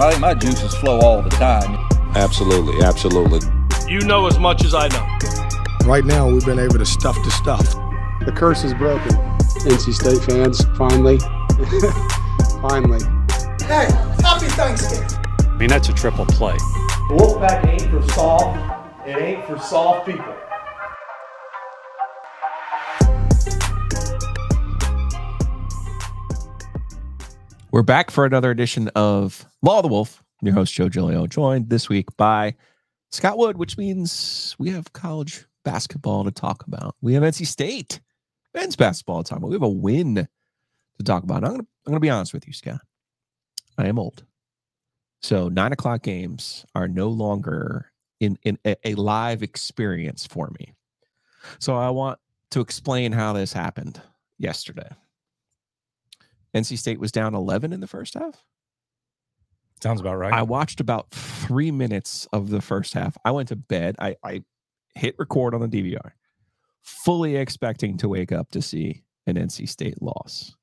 I think my juices flow all the time. Absolutely, absolutely. You know as much as I know. Right now, we've been able to stuff the stuff. The curse is broken. NC State fans, finally. finally. Hey, happy Thanksgiving. I mean, that's a triple play. Wolfpack ain't for soft. It ain't for soft people. We're back for another edition of Law of the Wolf. Your host, Joe Giglio, joined this week by Scott Wood, which means we have college basketball to talk about. We have NC State men's basketball to talk about. We have a win to talk about. I'm going to I'm gonna be honest with you, Scott. I am old. So nine o'clock games are no longer in, in a, a live experience for me. So I want to explain how this happened yesterday. NC State was down 11 in the first half. Sounds about right. I watched about three minutes of the first half. I went to bed. I, I hit record on the DVR, fully expecting to wake up to see an NC State loss.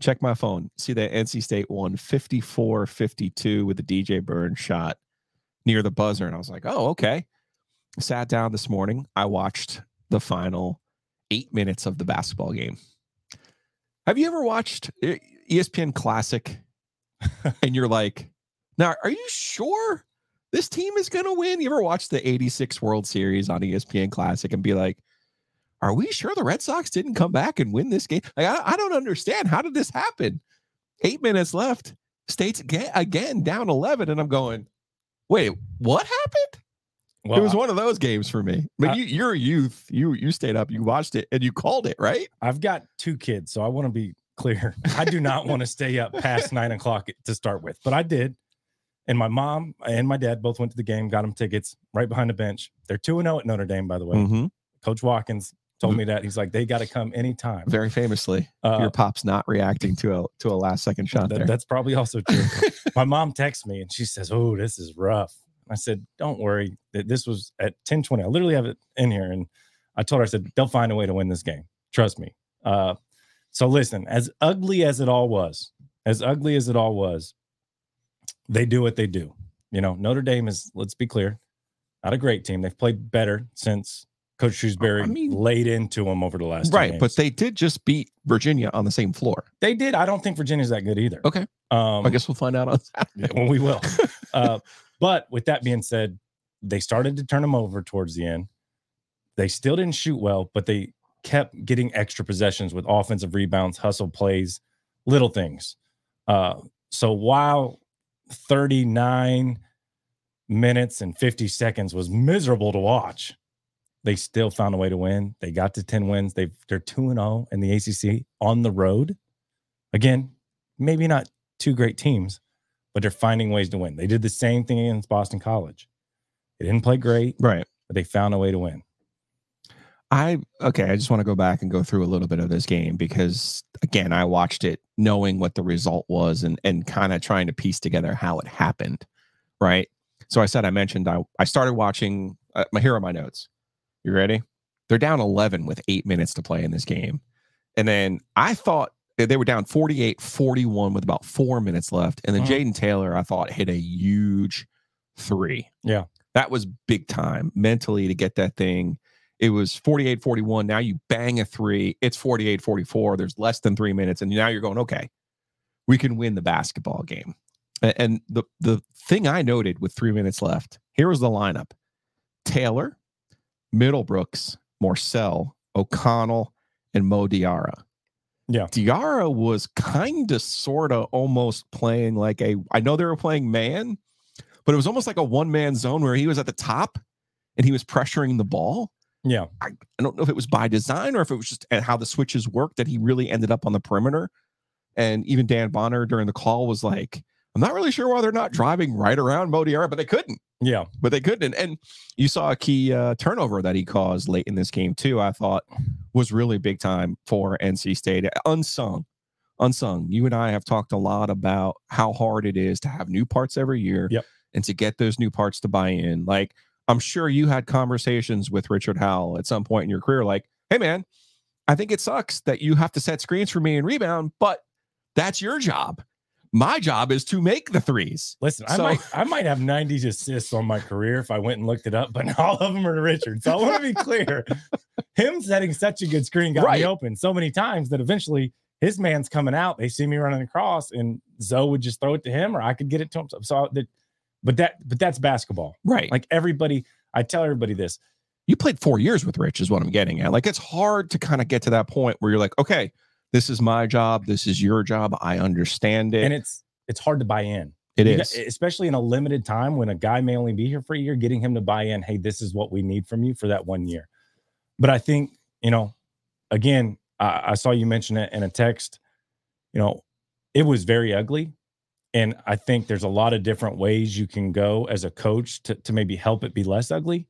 Check my phone. See that NC State won 54 52 with the DJ Burns shot near the buzzer. And I was like, oh, okay. Sat down this morning. I watched the final eight minutes of the basketball game. Have you ever watched ESPN Classic and you're like, now, are you sure this team is going to win? You ever watch the 86 World Series on ESPN Classic and be like, are we sure the Red Sox didn't come back and win this game? Like, I, I don't understand. How did this happen? Eight minutes left. States again, again down 11. And I'm going, wait, what happened? Well, it was one of those games for me. But I, you, you're a youth. You you stayed up, you watched it, and you called it, right? I've got two kids, so I want to be clear. I do not want to stay up past nine o'clock to start with, but I did. And my mom and my dad both went to the game, got them tickets right behind the bench. They're 2 0 at Notre Dame, by the way. Mm-hmm. Coach Watkins told mm-hmm. me that. He's like, they got to come anytime. Very famously, uh, your pop's not reacting to a to a last second shot that, there. That's probably also true. my mom texts me and she says, Oh, this is rough. I said, Don't worry. That This was at 1020. I literally have it in here. And I told her, I said, they'll find a way to win this game. Trust me. Uh, so listen, as ugly as it all was, as ugly as it all was, they do what they do. You know, Notre Dame is, let's be clear, not a great team. They've played better since Coach Shrewsberry I mean, laid into them over the last right, but they did just beat Virginia on the same floor. They did. I don't think Virginia's that good either. Okay, um, I guess we'll find out on Saturday. well, we will. uh, but with that being said, they started to turn them over towards the end. They still didn't shoot well, but they kept getting extra possessions with offensive rebounds, hustle plays, little things. Uh, so while 39 minutes and 50 seconds was miserable to watch, they still found a way to win. They got to 10 wins. They they're 2 and 0 in the ACC on the road. Again, maybe not two great teams, but they're finding ways to win. They did the same thing against Boston College. They didn't play great, right? But they found a way to win. I okay, I just want to go back and go through a little bit of this game because again, I watched it knowing what the result was and and kind of trying to piece together how it happened, right? So I said I mentioned I I started watching uh, my here are my notes. You ready? They're down 11 with 8 minutes to play in this game. And then I thought they were down 48 41 with about 4 minutes left and then mm-hmm. Jayden Taylor I thought hit a huge 3. Yeah. That was big time mentally to get that thing it was 48 41. Now you bang a three, it's 48 44. There's less than three minutes. And now you're going, okay, we can win the basketball game. And the, the thing I noted with three minutes left here was the lineup Taylor, Middlebrooks, Morsell, O'Connell, and Mo Diarra. Yeah. Diarra was kind of sort of almost playing like a, I know they were playing man, but it was almost like a one man zone where he was at the top and he was pressuring the ball. Yeah. I, I don't know if it was by design or if it was just how the switches worked that he really ended up on the perimeter. And even Dan Bonner during the call was like, I'm not really sure why they're not driving right around Mo Diarra, but they couldn't. Yeah. But they couldn't. And, and you saw a key uh, turnover that he caused late in this game, too, I thought was really big time for NC State. Unsung. Unsung. You and I have talked a lot about how hard it is to have new parts every year yep. and to get those new parts to buy in. Like, I'm sure you had conversations with Richard Howell at some point in your career, like, hey, man, I think it sucks that you have to set screens for me and rebound, but that's your job. My job is to make the threes. Listen, I might I might have 90 assists on my career if I went and looked it up, but all of them are to Richard. So I want to be clear. Him setting such a good screen got Right. me open so many times that eventually his man's coming out. They see me running across, and Zoe would just throw it to him, or I could get it to him. So, so that, but that, but that's basketball. Right. Like everybody, I tell everybody this. you played four years with Rich, is what I'm getting at. Like it's hard to kind of get to that point where you're like, okay, this is my job, this is your job. I understand it. and it's it's hard to buy in. it You is. got- especially in a limited time when a guy may only be here for a year, getting him to buy in. Hey, this is what we need from you for that one year. But I think you know, again, I, I saw you mention it in a text. You know, it was very ugly, and I think there's a lot of different ways you can go as a coach to to maybe help it be less ugly.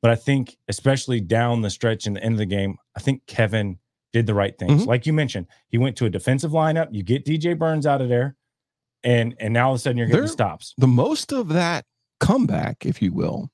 But I think, especially down the stretch in the end of the game, I think Kevin did the right things. Mhm. Like you mentioned, he went to a defensive lineup. You get DJ Burns out of there, and and now all of a sudden you're getting There- stops. the most of that comeback, if you will,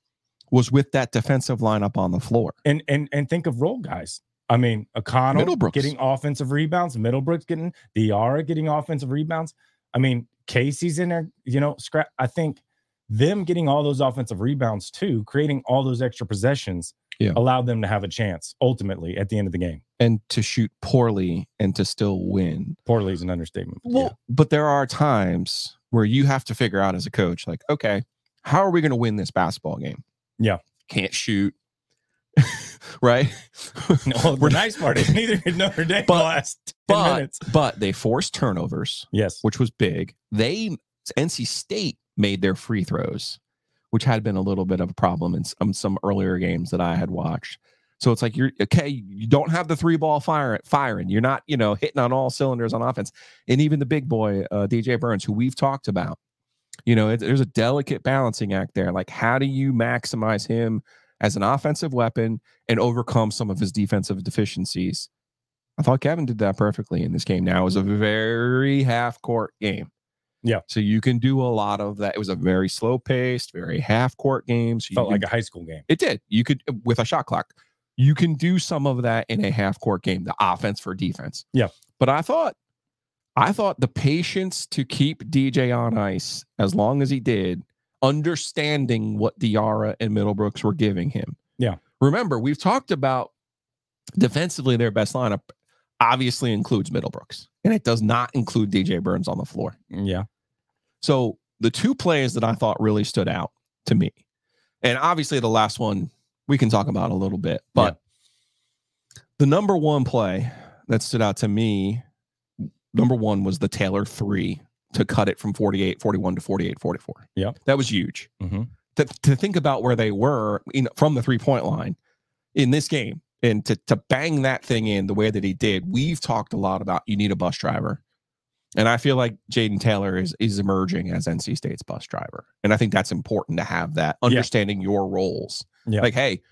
was with that defensive lineup on the floor. And and and think of role guys. I mean, O'Connell getting offensive rebounds, Middlebrooks getting Diarra getting offensive rebounds. I mean, Casey's in there, you know, scrap. I think them getting all those offensive rebounds too, creating all those extra possessions, Yeah. allowed them to have a chance ultimately at the end of the game. And to shoot poorly and to still win. Poorly is an understatement. Well, yeah. but there are times where you have to figure out as a coach, like, okay, how are we going to win this basketball game? Yeah. Can't shoot. Right? Well, the We're- nice part is neither did Notre Dame But- the last 10 but minutes. but they forced turnovers, Yes. which was big. They NC State made their free throws, which had been a little bit of a problem in some, some earlier games that I had watched. So it's like you're okay. You don't have the three ball fire firing. You're not you know hitting on all cylinders on offense. And even the big boy uh, DJ Burns, who we've talked about, you know, it, there's a delicate balancing act there. Like how do you maximize him as an offensive weapon and overcome some of his defensive deficiencies? I thought Kevin did that perfectly in this game. Now it was a very half court game. Yeah. So you can do a lot of that. It was a very slow paced, very half court game. So Felt can- like a high school game. it did. You could with a shot clock. You can do some of that in a half court game, the offense for defense. Yeah. But I thought I thought the patience to keep DJ on ice as long as he did, understanding what Diarra and Middlebrooks were giving him. Yeah. Remember, we've talked about defensively their best lineup obviously includes Middlebrooks, and it does not include DJ Burns on the floor. Mm, yeah. So the two plays that I thought really stood out to me, and obviously the last one we can talk about a little bit, but the number one play that stood out to me, number one was the Taylor three to cut it from 48, 41 to 48, 44. Yeah. That was huge. Mhm. To, to think about where they were in, from the three point line in this game and to, to bang that thing in the way that he did, we've talked a lot about you need a bus driver. And I feel like Jayden Taylor is is emerging as NC State's bus driver. And I think that's important to have that understanding your roles. Yeah. Like, hey,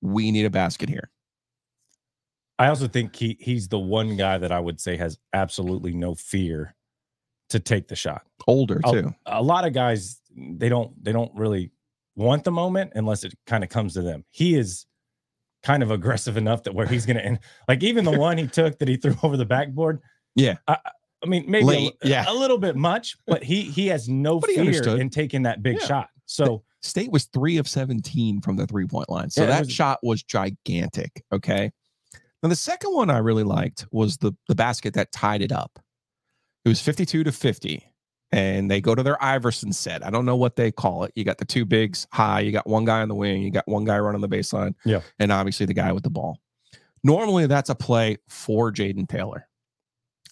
we need a basket here. I also think he he's the one guy that I would say has absolutely no fear to take the shot. Older Oh, too. A lot of guys they don't they don't really want the moment unless it kind of comes to them. He is kind of aggressive enough that where he's going to end like even the one he took that he threw over the backboard. Yeah. I, I mean maybe a, yeah. a little bit much, but he he has no But fear in taking that big Yeah. shot. So State was three of 17 from the three point line. So Yeah, that was- shot was gigantic. Okay. Now the second one I really liked was the the basket that tied it up. It was 52 to 50. And they go to their Iverson set. I don't know what they call it. You got the two bigs high, you got one guy on the wing, you got one guy running the baseline. Yeah. And obviously the guy with the ball. Normally that's a play for Jayden Taylor.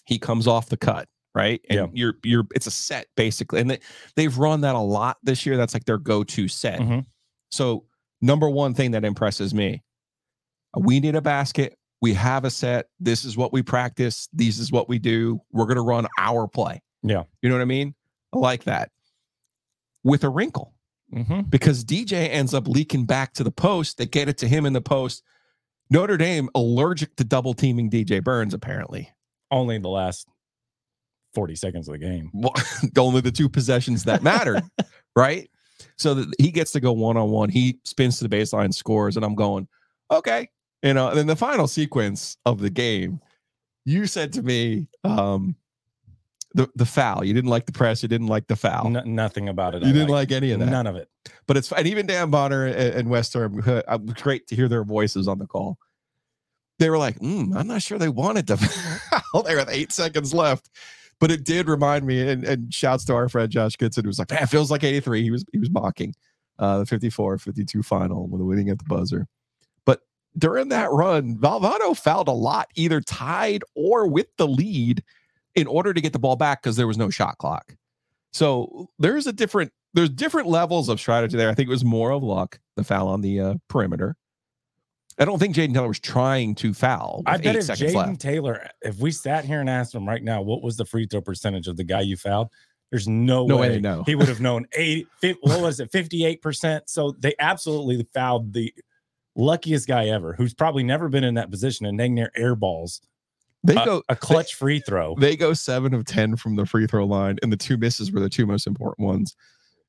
He comes off the cut, right? And Yeah. you're you're it's a set basically. And they, they've run that a lot this year. That's like their go-to set. Mhm. So, number one thing that impresses me, we need a basket. We have a set. This is what we practice. This is what we do. We're going to run our play. Yeah. You know what I mean? I like that. With a wrinkle, mhm. because DJ ends up leaking back to the post. They get it to him in the post. Notre Dame allergic to double teaming DJ Burns, apparently. only in the last 40 seconds of the game. Well, only the two possessions that mattered, right? So that he gets to go one on one. He spins to the baseline, scores, and I'm going, okay. You know, and then the final sequence of the game, you said to me, um, the the foul. You didn't like the press. You didn't like the foul. No- nothing about it. you I didn't liked. like any of that. None of it. But it's and even Dan Bonner and, and Western, uh, it was great to hear their voices on the call. They were like, mm, "I'm not sure they wanted the foul." there with eight seconds left, but it did remind me. And, and shouts to our friend Josh Goodson, who was like, "Man, it feels like '83." He was he was mocking uh, the 54-52 final with a winning at the buzzer. During that run, Valvano fouled a lot, either tied or with the lead, in order to get the ball back because there was no shot clock. So there's a different there's different levels of strategy there. I think it was more of luck, the foul on the uh, perimeter. I don't think Jayden Taylor was trying to foul. I bet if Jayden. Taylor, if we sat here and asked him right now, what was the free throw percentage of the guy you fouled? There's no, No way way he would have known 80, fif- what was it, 58%. So they absolutely fouled the luckiest guy ever, who's probably never been in that position and dang near air balls. They a, go a clutch free throw. They go seven of ten from the free throw line, and the two misses were the two most important ones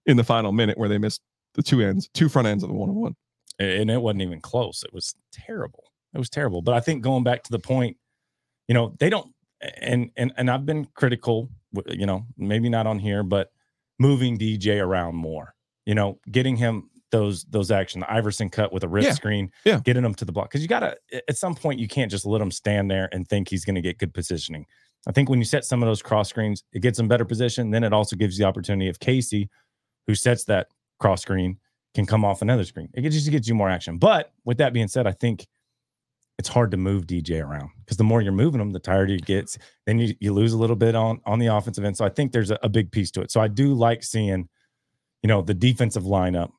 in the final minute, where they missed the two ends, two front ends of the one on one. and it wasn't even close. It was terrible. It was terrible. But I think going back to the point, you know, they don't and and and I've been critical, you know, maybe not on here, but moving DJ around more. You know, getting him those those action, the Iverson cut with a wrist Yeah. screen, Yeah. getting him to the block because you gotta at some point you can't just let him stand there and think he's going to get good positioning. I think when you set some of those cross screens, it gets him better position. Then it also gives the opportunity of Casey, who sets that cross screen, can come off another screen. It just gets you more action. But with that being said, I think it's hard to move DJ around because the more you're moving him, the tired he gets. Then you, you lose a little bit on on the offensive end. So I think there's a, a big piece to it. So I do like seeing, you know, the defensive lineup,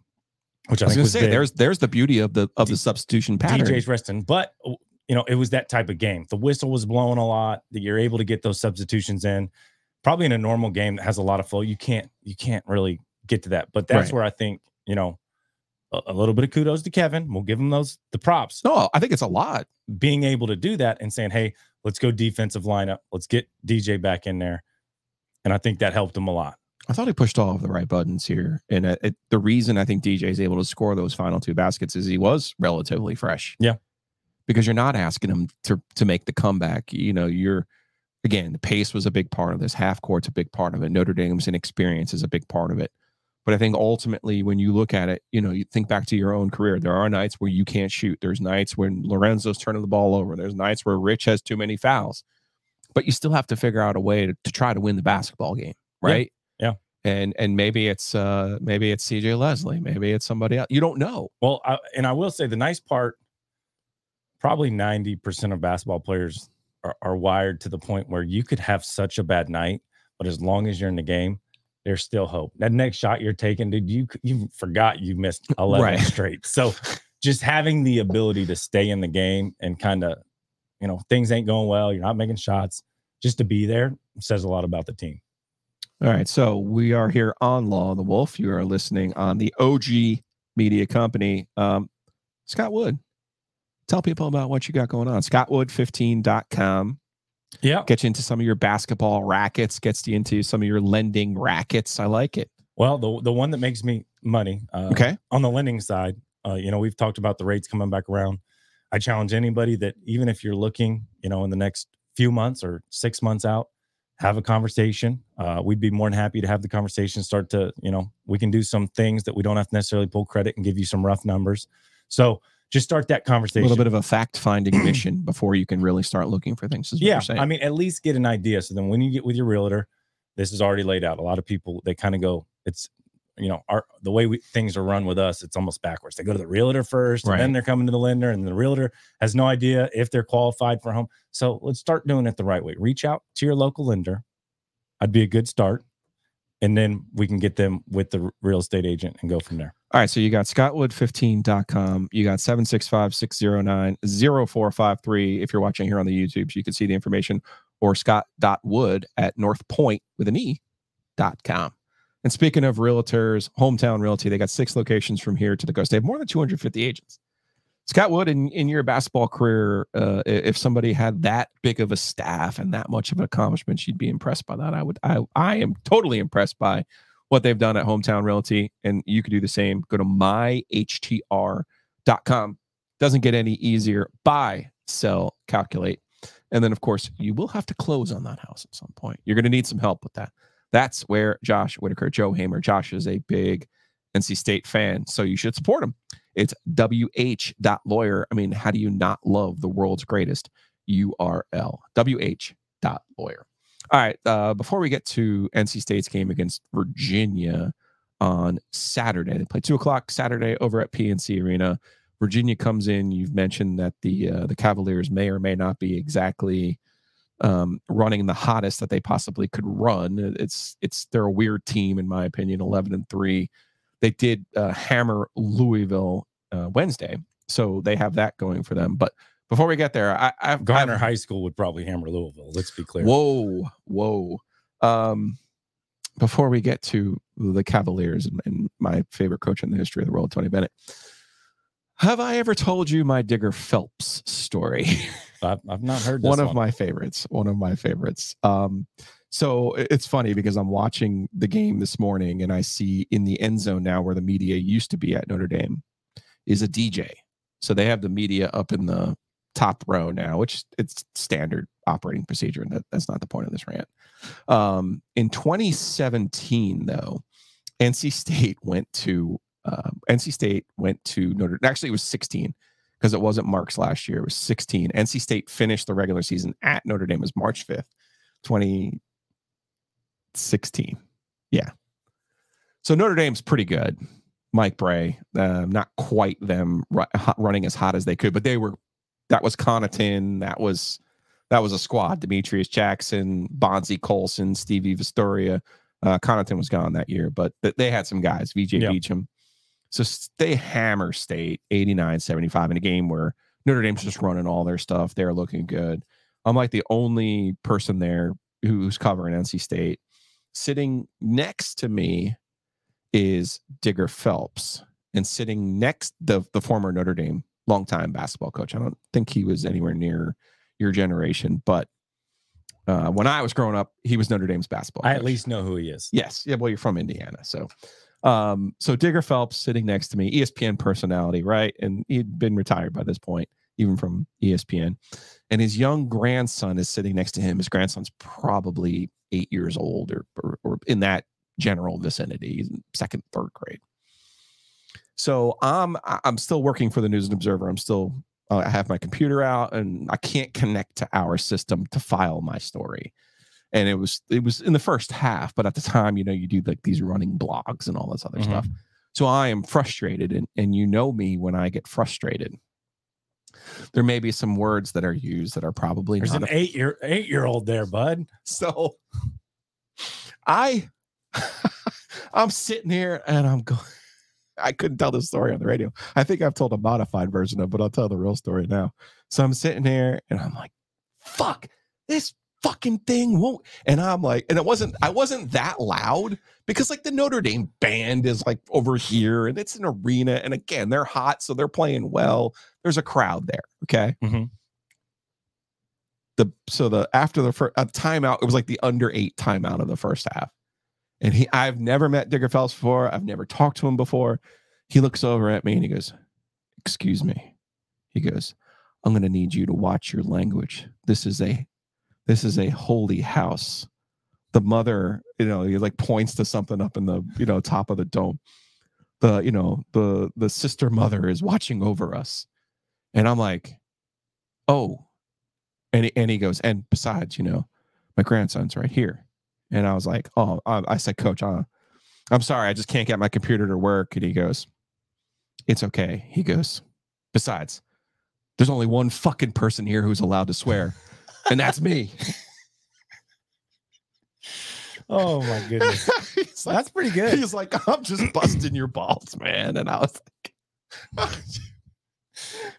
which I, I was going to say big. there's there's the beauty of the of D- the substitution pattern. DJ's resting, but you know, it was that type of game. The whistle was blowing a lot. That you're able to get those substitutions in. Probably in a normal game that has a lot of flow, you can't you can't really get to that. But that's Right. where I think you know a, a little bit of kudos to Kevin. We'll give him those the props No, I think it's a lot. being able to do that and saying, "Hey, let's go defensive lineup. Let's get DJ back in there." And I think that helped him a lot. I thought he pushed all of the right buttons here, and uh, it, the reason I think DJ is able to score those final two baskets is he was relatively fresh. Yeah. because you're not asking him to to make the comeback. You know, you're again the pace was a big part of this. Half court's a big part of it. Notre Dame's inexperience is a big part of it. But I think ultimately, when you look at it, you know, you think back to your own career. There are nights where you can't shoot. There's nights when Lorenzo's turning the ball over. There's nights where Rich has too many fouls. But you still have to figure out a way to, to try to win the basketball game, right? Yeah. And and maybe it's uh maybe it's CJ Leslie, maybe it's somebody else. You don't know. Well, I, and I will say the nice part, probably 90% of basketball players are, are wired to the point where you could have such a bad night, but as long as you're in the game, there's still hope. That next shot you're taking, dude, you you forgot you missed 11 Right. straight. So just having the ability to stay in the game and kind of, you know, things ain't going well, you're not making shots, just to be there says a lot about the team. All right. So we are here on Law of the Wolf. You are listening on the OG Media Company. Um, Scott Wood, tell people about what you got going on. ScottWood15.com. Yeah. Get you into some of your basketball rackets, gets you into some of your lending rackets. I like it. Well, the the one that makes me money, uh, Okay. on the lending side, uh, you know, we've talked about the rates coming back around. I challenge anybody that even if you're looking, you know, in the next few months or six months out, have a conversation. Uh, we'd be more than happy to have the conversation. Start to, you know, we can do some things that we don't have to necessarily pull credit and give you some rough numbers. So just start that conversation. A little bit of a fact finding mission before you can really start looking for things. Is what yeah you're saying. i mean at least get an idea so then when you get with your realtor this is already laid out a lot of people they kind of go it's you know our the way we, things are run with us it's almost backwards. They go to the realtor first and then they're coming to the lender and the realtor has no idea if they're qualified for a home. So let's start doing it the right way. Reach out to your local lender. I'd be a good start and then we can get them with the real estate agent and go from there. All right, so you got scottwood15.com. You got 765-609-0453 if you're watching here on the YouTube, so you can see the information, or scott.wood at northpoint with an E dot com. And speaking of realtors, hometown realty, they got six locations from here to the coast. They have more than 250 agents. Scott Wood, in, in your basketball career, uh, if somebody had that big of a staff and that much of an accomplishment, you'd be impressed by that. I would. I I am totally impressed by what they've done at Hometown Realty, and you could do the same. Go to myhtr.com. Doesn't get any easier. Buy, sell, calculate. And then, of course, you will have to close on that house at some point. You're going to need some help with that. That's where Josh Whitaker, Joe Hamer. Josh is a big NC State fan, so you should support him. It's wh.lawyer. I mean, how do you not love the world's greatest URL? wh.lawyer. All right. Uh, before we get to NC State's game against Virginia on Saturday, they play two o'clock Saturday over at PNC Arena. Virginia comes in. You've mentioned that the uh, the Cavaliers may or may not be exactly um, running the hottest that they possibly could run. It's it's they're a weird team in my opinion. Eleven and three. They did uh, hammer Louisville uh, Wednesday, so they have that going for them. But before we get there, I, I've Garner I've- High School would probably hammer Louisville. Let's be clear. Whoa, whoa. Um, before we get to the Cavaliers and, and my favorite coach in the history of the world, Tony Bennett, have I ever told you my Digger Phelps story? I've, I've not heard this one of my favorites. One of my favorites. Um, so it's funny because I'm watching the game this morning and I see in the end zone now where the media used to be at Notre Dame is a DJ. So they have the media up in the top row now, which it's standard operating procedure, and that, that's not the point of this rant. Um, in 2017, though, NC State went to uh, NC State went to Notre. Actually, it was 16 because it wasn't Mark's last year. It was 16. NC State finished the regular season at Notre Dame as March 5th, 2016. Yeah. So Notre Dame's pretty good. Mike Brey, uh, not quite them ru- running as hot as they could, but they were. That was Connaughton. That was that was a squad. Demetrius Jackson, Bonzie Colson, Stevie Vasturia. Uh, Connaughton was gone that year, but th- they had some guys. VJ Yeah. Beachem. So they hammer State 89 75 in a game where Notre Dame's just running all their stuff. They're looking good. I'm like the only person there who's covering NC State. Sitting next to me is Digger Phelps, and sitting next the the former Notre Dame longtime basketball coach. I don't think he was anywhere near your generation, but uh, when I was growing up, he was Notre Dame's basketball. I at least know who he is. Yes. Yeah. Well, you're from Indiana. So, um, so Digger Phelps sitting next to me, ESPN personality, right? And he'd been retired by this point, even from ESPN. And his young grandson is sitting next to him. His grandson's probably eight years old or, or, or in that general vicinity, second, third grade. So I'm I'm still working for the News and Observer. I'm still uh, I have my computer out and I can't connect to our system to file my story and it was it was in the first half but at the time you know you do like these running blogs and all this other Mhm. stuff so i am frustrated and and you know me when i get frustrated there may be some words that are used that are probably There's an eight year eight year old there, bud. so i i'm sitting here and i'm going i couldn't tell this story on the radio i think i've told a modified version of it but i'll tell the real story now so i'm sitting here and i'm like fuck this fucking thing won't and i'm like and it wasn't i wasn't that loud because like the notre dame band is like over here and it's an arena and again they're hot so they're playing well. There's a crowd there okay? Mhm. the so the after the first uh, timeout it was like the under eight timeout of the first half. And he i've never met digger phelps before. I've never talked to him before. He looks over at me and he goes excuse me. He goes i'm going to need you to watch your language. This is a this is a holy house. The mother you know he like points to something up in the you know top of the dome. The you know the the sister mother is watching over us. And i'm like oh. And he, and he goes and besides you know my grandson's right here. And i was like oh i, said coach uh, i'm sorry i just can't get my computer to work. And he goes it's okay. He goes besides there's only one fucking person here who's allowed to swear and that's me Oh my goodness. Like- That's pretty good. he's like i'm just busting your balls man and i was like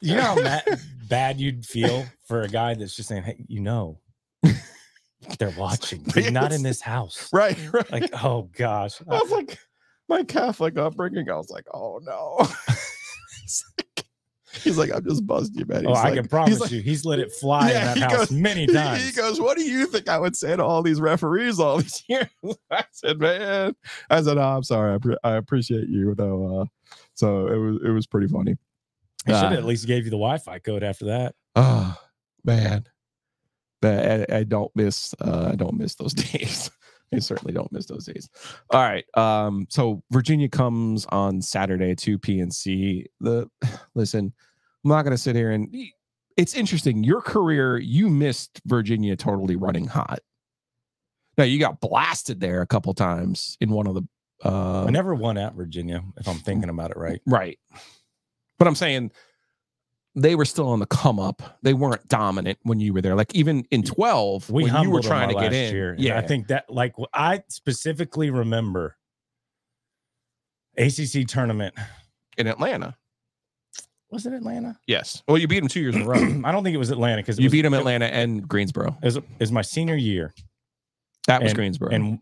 You know how mad, bad you'd feel for a guy that's just saying, "Hey, you know, they're watching. He's not in this house." right right Like, oh gosh, I was like, my Catholic upbringing. I was like, oh no. He's like- I'm just busting you, man. oh, He's I can promise he's like- you, he's let it fly Yeah, in that house goes- many times. He goes, What do you think I would say to all these referees all these years? I said, Man, I said, oh, I'm sorry. I, pre- I appreciate you though. Uh, so it was it was pretty funny. he should uh, have at least gave you the Wi-Fi code after that. Oh man. But I, I don't miss uh, I don't miss those days. I certainly don't miss those days. All right. Um, so Virginia comes on Saturday to PNC. The listen, I'm not gonna sit here and it's interesting. Your career, you missed Virginia totally running hot. Now you got blasted there a couple times in one of the uh I never won at Virginia, if I'm thinking about it right. right. But I'm saying they were still on the come up. They weren't dominant when you were there. Like even in 12, We when you were trying to get in. year. Yeah, I think that like I specifically remember ACC tournament. in Atlanta. Was it Atlanta? Yes. Well, you beat them two years in a row. I don't think it was Atlanta because you beat them Atlanta and Greensboro. Is was, was my senior year, That was and- Greensboro. and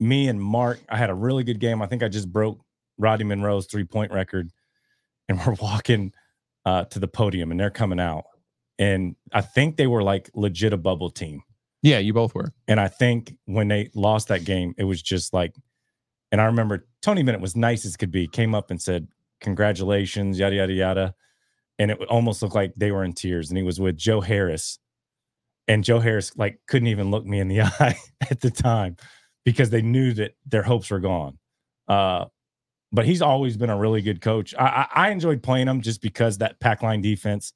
me and Mark. I had a really good game. I think I just broke Rodney Monroe's three point record, and we're walking uh, to the podium, and they're coming out, and I think they were like legit a bubble team. yeah, you both were. And I think when they lost that game, it was just like, and I remember Tony Bennett was nice as could be, came up and said, Congratulations, yada, yada, yada. And it almost looked like they were in tears. And he was with Joe Harris. And Joe Harris, like, couldn't even look me in the eye at the time because they knew that their hopes were gone. Uh, but he's always been a really good coach. I, I, I enjoyed playing him just because that pack line defense.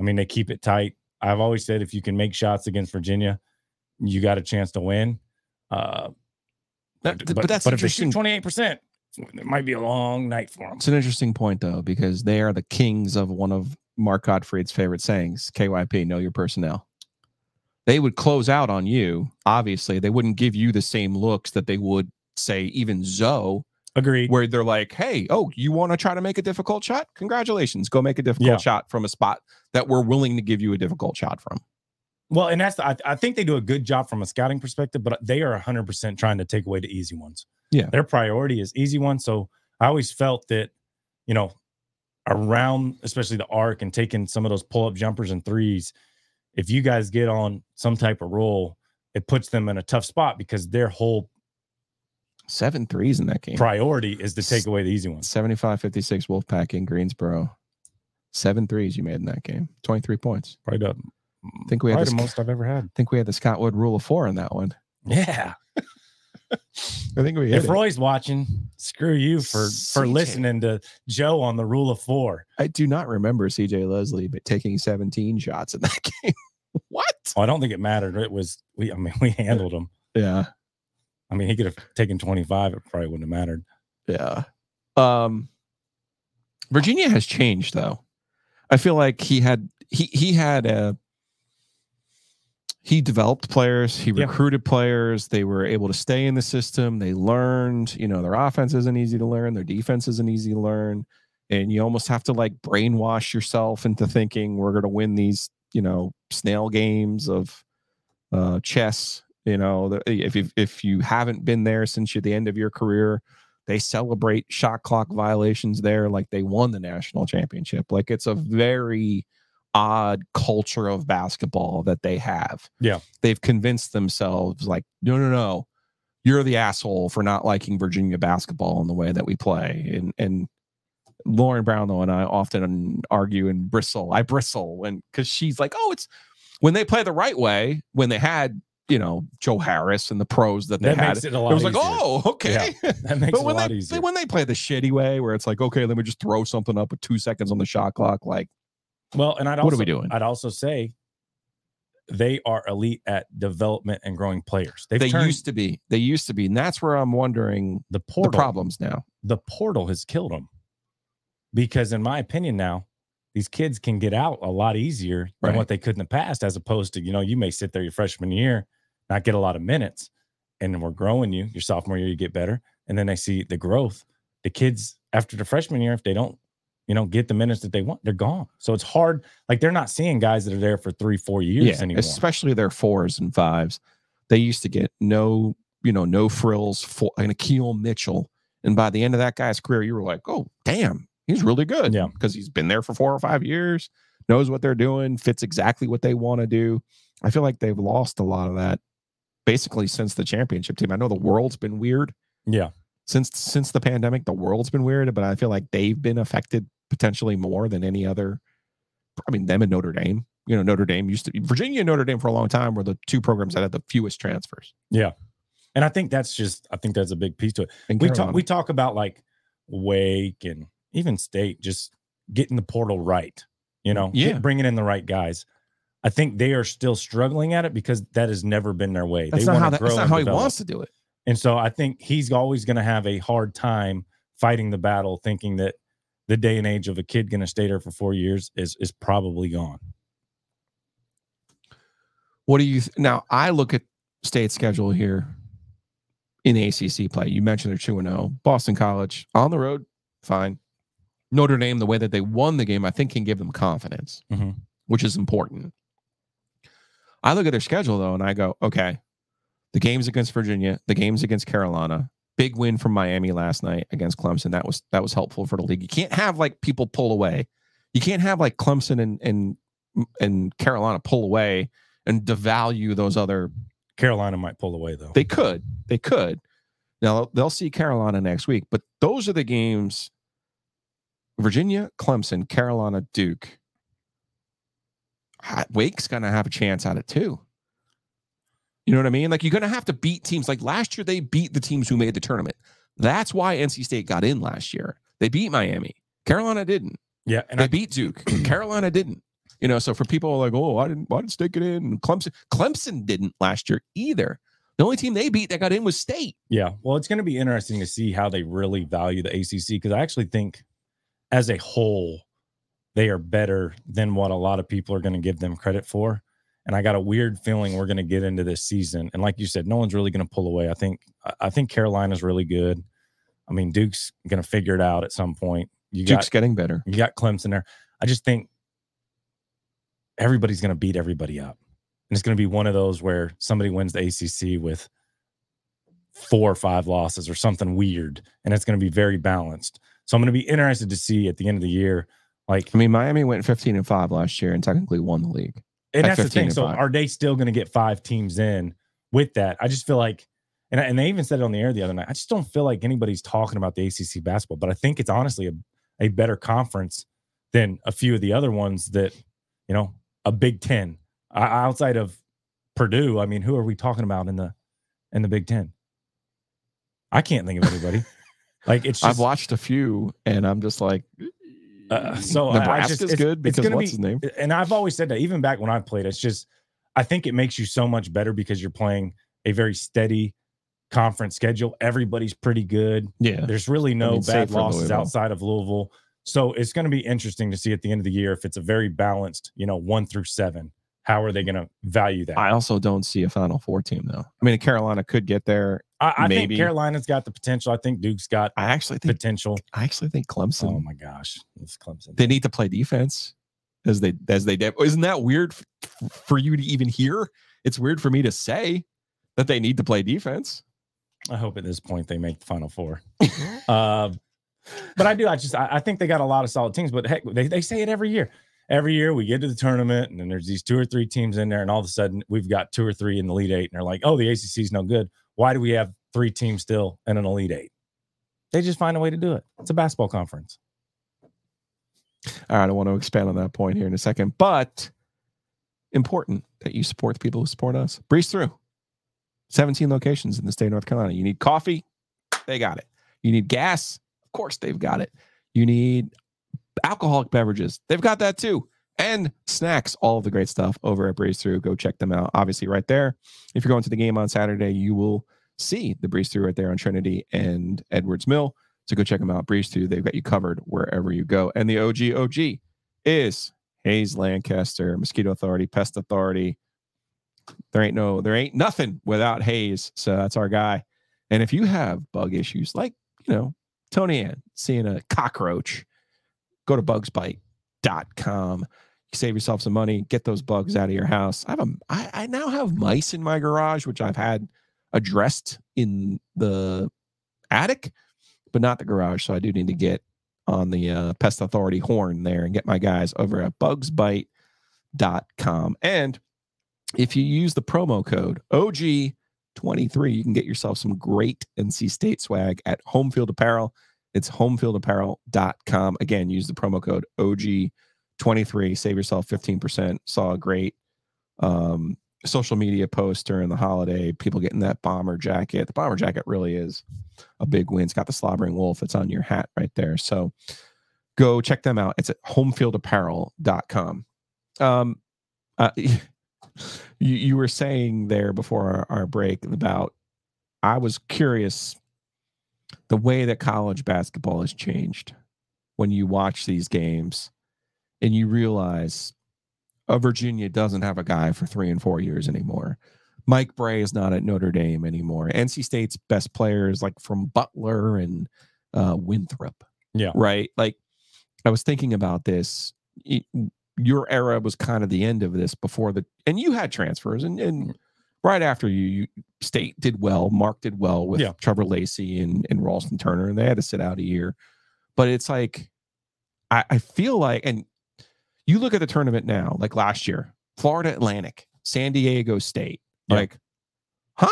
I mean, they keep it tight. I've always said if you can make shots against Virginia, you got a chance to win. Uh, That- but, but that's but if they shoot twenty eight percent, it might be a long night for them. It's an interesting point though, because they are the kings of one of Mark Gottfried's favorite sayings, KYP, know your personnel. They would close out on you. Obviously, they wouldn't give you the same looks that they would say even Zoe, Agreed. where they're like, Hey, oh, you want to try to make a difficult shot? Congratulations. Go make a difficult Yeah. shot from a spot that we're willing to give you a difficult shot from. Well, and that's the, I, I think they do a good job from a scouting perspective, but they are hundred percent trying to take away the easy ones. Yeah. their priority is easy ones. So I always felt that, you know, around especially the arc and taking some of those pull up jumpers and threes, if you guys get on some type of roll, it puts them in a tough spot because their whole Seven threes in that game. priority is to take away the easy ones. 75 56 Wolfpack in Greensboro. Seven threes you made in that game. 23 points. Probably the, think we had the most I've ever had. I think we had the Scott Wood rule of four in that one. Yeah. I think we If it. Roy's watching, screw you for for listening to Joe on the rule of four. I do not remember CJ Leslie but taking 17 shots in that game. what? Oh, I don't think it mattered. It was we. I mean, we handled them. Yeah. I mean, he could have taken twenty five. It probably wouldn't have mattered. Yeah. Um Virginia has changed though. I feel like he had he he had a he developed players, he Yeah. recruited players, they were able to stay in the system, they learned, you know, their offense isn't easy to learn, their defense isn't easy to learn, and you almost have to like brainwash yourself into thinking we're going to win these, you know, snail games of uh chess, you know, the, eh, if you if you haven't been there since you're the end of your career, they celebrate shot clock violations there like they won the national championship. Like it's a very odd culture of basketball that they have. Yeah. They've convinced themselves like, no, no, no. You're the asshole for not liking Virginia basketball in the way that we play. And and Lauren Brownlow and I often argue and bristle. I bristle when because she's like, oh, it's when they play the right way, when they had, you know, Joe Harris and the pros that they That had. makes it a lot It was like, oh, okay. That makes but it a when lot they, easier. when they play the shitty way, where it's like, okay, let me just throw something up with two seconds on the shot clock, like, Well, and I'd also, What are we doing? I'd also say they are elite at development and growing players. They've they turned used to be. They used to be, and that's where I'm wondering the portal. the problems now. the portal has killed them because, in my opinion, now these kids can get out a lot easier than Right. what they could in the past. As opposed to, you know, you may sit there your freshman year, not get a lot of minutes, and we're growing you. Your sophomore year, you get better, and then they see the growth. The kids after the freshman year, if they don't, you know, get the minutes that they want, they're gone. So it's hard. Like they're not seeing guys that are there for three, four years yeah, anymore. especially their fours and fives. They used to get no, you know, no frills for an Akil Mitchell, and by the end of that guy's career, you were like, oh, damn, he's really good. Yeah. because he's been there for four or five years, knows what they're doing, fits exactly what they want to do. I feel like they've lost a lot of that basically since the championship team. I know the world's been weird. yeah. since since the pandemic the world's been weird but i feel like they've been affected potentially more than any other i mean them and notre dame You know, Notre Dame used to be Virginia and Notre Dame for a long time were the two programs that had the fewest transfers. Yeah. And I think that's just I think that's a big piece to it. And We talk we talk about like Wake and even State just getting the portal right. You know, get- bringing in the right guys. I think they are still struggling at it because that has never been their way. that's they not how that, grow that's not how he wants to do it. And so I think he's always going to have a hard time fighting the battle, thinking that the day and age of a kid going to stay there for four years is is probably gone. What do you th- now? I look at state schedule here in the ACC play. You mentioned they're two and zero. Boston College on the road, fine. Notre Dame, the way that they won the game, I think can give them confidence, Mhm. which is important. I look at their schedule though, and I go, okay, the games against Virginia, the games against Carolina, big win from Miami last night against Clemson. That was that was helpful for the league. You can't have like people pull away. You can't have like Clemson and and and Carolina pull away and devalue those other. Carolina might pull away though. They could, they could. Now they'll see Carolina next week, but those are the games. Virginia, Clemson, Carolina, Duke. Wake's gonna have a chance at it too. You know what I mean? Like you're gonna have to beat teams. Like last year, they beat the teams who made the tournament. That's why NC State got in last year. They beat Miami. Carolina didn't. yeah, and they I, beat Duke. Carolina didn't. You know, so for people like, oh, why didn't why didn't State get in? And Clemson, Clemson didn't last year either. The only team they beat that got in was State. yeah. Well, it's going to be interesting to see how they really value the ACC because I actually think, as a whole, they are better than what a lot of people are going to give them credit for. And I got a weird feeling we're going to get into this season, and like you said, no one's really going to pull away. I think I- think Carolina's really good. I mean, Duke's going to figure it out at some point. You got Duke's getting better. You got Clemson there. I just think everybody's going to beat everybody up. And it's going to be one of those where somebody wins the ACC with four or five losses or something weird. And it's going to be very balanced. So I'm going to be interested to see at the end of the year. Like, I mean, Miami went 15 and 5 last year and technically won the league. and that's the thing. So five. are they still going to get five teams in with that? I just feel like, and, and they even said it on the air the other night. I just don't feel like anybody's talking about the ACC basketball, but I think it's honestly a, a better conference than a few of the other ones that, you know, a Big Ten O- outside of Purdue. I mean, who are we talking about in the in the Big Ten? I can't think of anybody. like it's just I've watched a few and I'm just like, uh, so I- I just- it's- good it's because gonna what's be- his name? and I've always said that even back when I played, it's just I think it makes you so much better because you're playing a very steady conference schedule. Everybody's pretty good. Yeah. There's really no mean, bad losses outside of Louisville. So it's going to be interesting to see at the end of the year if it's a very balanced, you know, one through seven. How are they going to value that? I also don't see a Final Four team though. I mean, Carolina could get there. I, I think. Carolina's got the potential. I think Duke's got I actually think potential. I actually think Clemson. Oh my gosh, it's Clemson. they need to play defense as they as they did. Isn't that weird f- for you to even hear? It's weird for me to say that they need to play defense. I hope at this point they make the final four. uh, but I do. I just I, I think they got a lot of solid teams. But heck, they, they say it every year. Every year we get to the tournament and then there's these two or three teams in there, and all of a sudden we've got two or three in the Elite Eight, and they're like, "Oh, the ACC is no good. Why do we have three teams still in an Elite Eight? They just find a way to do it. It's a basketball conference. All right, I want to expand on that point here in a second, but important that you support the people who support us. Breeze through 17 locations in the state of North Carolina. You need coffee, they got it. You need gas, of course, they've got it. You need alcoholic beverages, they've got that too. And snacks, all of the great stuff over at Breeze Through. Go check them out. Obviously, right there. If you're going to the game on Saturday, you will see the Breeze Through right there on Trinity and Edwards Mill. So go check them out. Breeze Through, they've got you covered wherever you go. And the OG OG is Hayes Lancaster, Mosquito Authority, Pest Authority. There ain't no, there ain't nothing without Hayes. So that's our guy. And if you have bug issues like, you know, Tony Ann seeing a cockroach, go to bugsbite.com. Save yourself some money, get those bugs out of your house. I have a I, I now have mice in my garage, which I've had addressed in the attic, but not the garage. So I do need to get on the uh, pest authority horn there and get my guys over at bugsbite.com. And if you use the promo code OG23, you can get yourself some great NC State swag at Homefield Apparel. It's homefieldapparel.com. Again, use the promo code 23, save yourself 15%. Saw a great um, social media post during the holiday. People getting that bomber jacket. The bomber jacket really is a big win. It's got the slobbering wolf. It's on your hat right there. So go check them out. It's at homefieldapparel.com. Um, uh, you, you were saying there before our, our break about, I was curious the way that college basketball has changed when you watch these games and you realize uh, Virginia doesn't have a guy for three and four years anymore. Mike Brey is not at Notre Dame anymore. NC State's best players like from Butler and uh, Winthrop. Yeah. Right. Like I was thinking about this. It- your era was kind of the end of this before the, and you had transfers and, and right after you, you State did well. Mark did well with Yeah. Trevor Lacey and, and Ralston Turner, and they had to sit out a year. But it's like, I, I feel like, and you look at the tournament now, like last year, Florida Atlantic, San Diego State, Yeah. like, huh?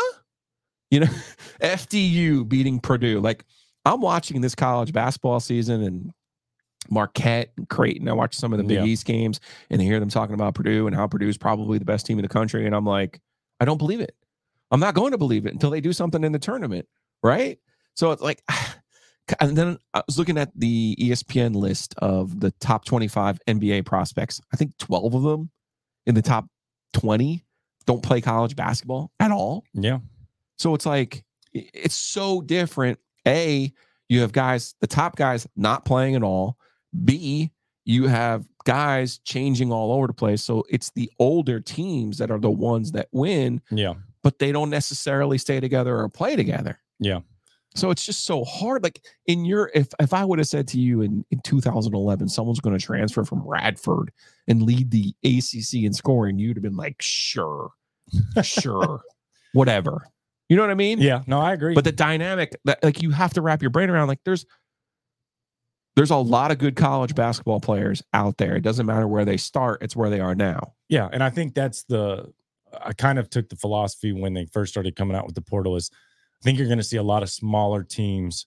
You know, FDU beating Purdue. Like, I'm watching this college basketball season and Marquette and Creighton. I watch some of the Big Yeah. East games and I hear them talking about Purdue and how Purdue is probably the best team in the country. And I'm like, I don't believe it. I'm not going to believe it until they do something in the tournament. Right. So it's like, and then uh, I was looking at the ESPN list of the top 25 NBA prospects. I think 12 of them in the top 20 don't play college basketball at all. Yeah. So it's like it's so different. A, you have guys, the top guys not playing at all. B, you have guys changing all over the place. So it's the older teams that are the ones that win, Yeah. but they don't necessarily stay together or play together. Yeah. So it's just so hard. Like in your, if if I would have said to you in, in 2011, someone's going to transfer from Radford and lead the ACC in scoring, you'd have been like, sure, sure, whatever. You know what I mean? Yeah. No, I agree. But the dynamic that like you have to wrap your brain around, like there's there's a lot of good college basketball players out there. It doesn't matter where they start; it's where they are now. Yeah, and I think that's the I kind of took the philosophy when they first started coming out with the portal is I think you're going to see a lot of smaller teams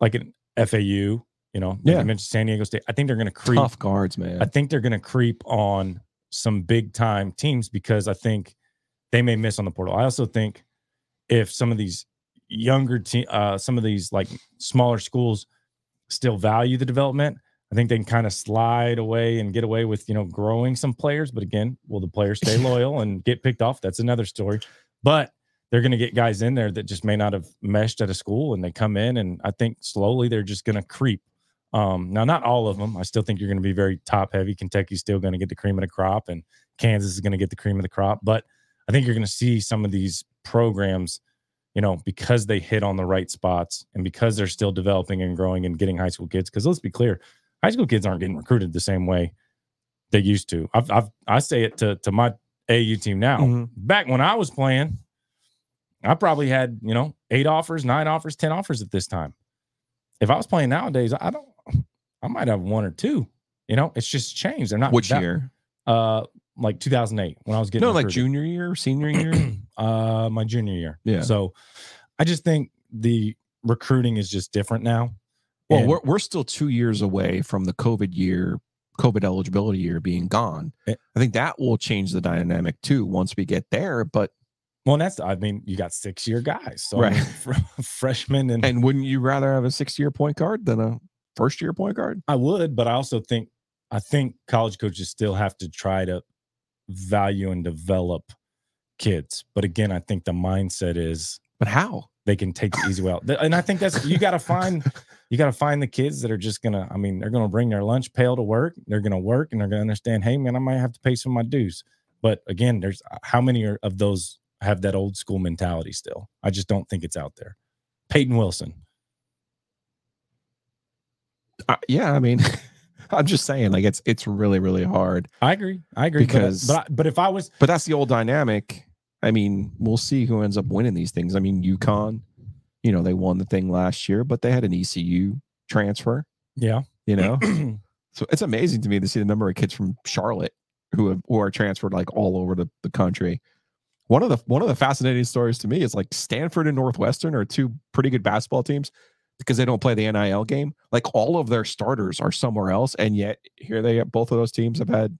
like an FAU, you know, like Yeah. you mentioned San Diego State. I think they're going to creep Tough guards, man. I think they're going to creep on some big time teams because I think they may miss on the portal. I also think if some of these younger team, uh, some of these like smaller schools still value the development, I think they can kind of slide away and get away with you know growing some players. But again, will the players stay loyal and get picked off? That's another story. But they're going to get guys in there that just may not have meshed at a school, and they come in, and I think slowly they're just going to creep. Um, now, not all of them. I still think you're going to be very top heavy. Kentucky's still going to get the cream of the crop, and Kansas is going to get the cream of the crop. But I think you're going to see some of these programs, you know, because they hit on the right spots and because they're still developing and growing and getting high school kids. Because let's be clear, high school kids aren't getting recruited the same way they used to. I've, I've I say it to to my AU team now. Mhm. Back when I was playing, I probably had you know eight offers, nine offers, ten offers at this time. If I was playing nowadays, I don't. I might have one or two. You know, it's just changed. They're not Which that- year? Uh, like 2008 when I was getting No, like junior year, senior year. uh, my junior year. Yeah. So, I just think the recruiting is just different now. well, And- we're we're still two years away from the COVID year, COVID eligibility year being gone. Eh. I think that will change the dynamic too once we get there. But well, that's I mean, you got six year guys, so I Right. mean, fr- freshmen and and wouldn't you rather have a six year point guard than a first year point guard? I would, but I also think I think college coaches still have to try to value and develop kids. But again, I think the mindset is But how? they can take the easy way out. And I think that's you got to find you got to find the kids that are just gonna. I mean, they're gonna bring their lunch pail to work. They're gonna work and they're gonna understand. Hey, man, I might have to pay some of my dues. But again, there's uh, how many are, of those have that old school mentality still? I just don't think it's out there. Peyton Wilson. Uh, yeah, I mean, I'm just saying, like it's it's really really hard. I agree. I agree. But- Because- but I- but if I was But that's the old dynamic. I mean, we'll see who ends up winning these things. I mean, UConn, you know, they won the thing last year, but they had an ECU transfer. yeah You know, so it's amazing to me to see the number of kids from Charlotte who have who are transferred like all over the, the country. One of the one of the fascinating stories to me is like Stanford and Northwestern are two pretty good basketball teams. because they don't play the NIL game. Like all of their starters are somewhere else, and yet here they both of those teams have had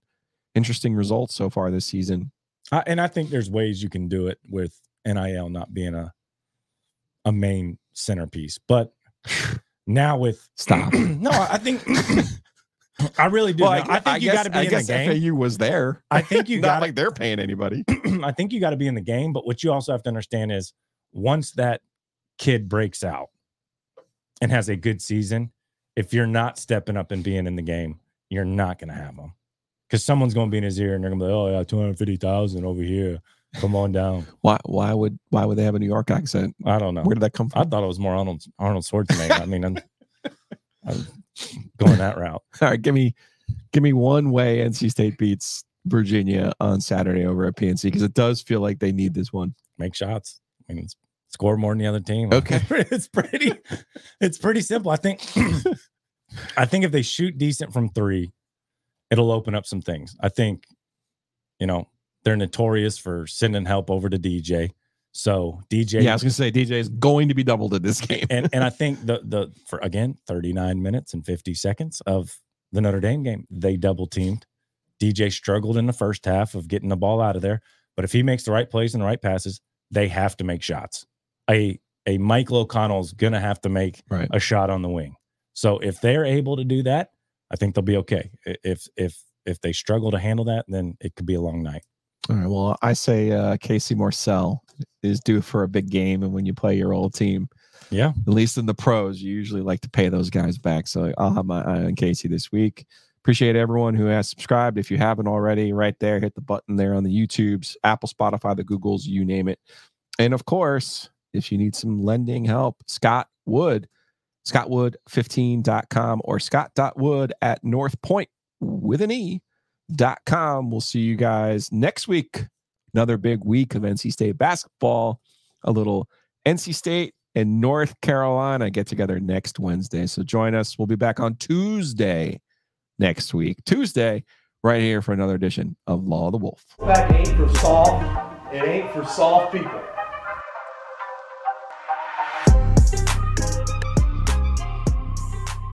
interesting results so far this season. I, and I think there's ways you can do it with NIL not being a a main centerpiece, but now with Stop. no, I think I really do. Well, I, I think you got to be I in guess the game. FAU was there. I think you Not got like they're paying anybody. I think you got to be in the game, but what you also have to understand is once that kid breaks out and has a good season, if you're not stepping up and being in the game, you're not going to have them because someone's going to be in his ear and they're going to be like, "Oh yeah, two hundred fifty thousand over here. Come on down." Why? Why would? Why would they have a New York accent? I don't know. Where did that come from? I thought it was more Arnold Arnold Schwarzenegger. I mean, I'm, I'm going that route. All right, give me, give me one way NC State beats Virginia on Saturday over at PNC because it does feel like they need this one. Make shots. I mean, it's, score more than the other team. Okay. it's pretty. It's pretty simple. I think. I think if they shoot decent from three, it'll open up some things. I think, you know, they're notorious for sending help over to DJ. So DJ, Yeah, I was gonna say DJ is going to be doubled in this game. and and I think the the for again 39 minutes and 50 seconds of the Notre Dame game, they double teamed. DJ struggled in the first half of getting the ball out of there, but if he makes the right plays and the right passes, they have to make shots. A a Michael O'Connell's gonna have to make Right. a shot on the wing. So if they're able to do that, I think they'll be okay. If if if they struggle to handle that, then it could be a long night. All right. Well, I say uh, Casey Morsell is due for a big game, and when you play your old team, Yeah. at least in the pros, you usually like to pay those guys back. So I'll have my eye on Casey this week. Appreciate everyone who has subscribed. If you haven't already, right there, hit the button there on the YouTubes, Apple, Spotify, the Googles, you name it. And of course, if you need some lending help, Scott Wood, scottwood15.com or scott.wood at North Point with an E com. We'll see you guys next week. Another big week of NC State basketball. A little NC State and North Carolina get together next Wednesday. So join us. We'll be back on Tuesday next week. Tuesday, right here for another edition of Law of the Wolf. That ain't for soft. It ain't for soft people.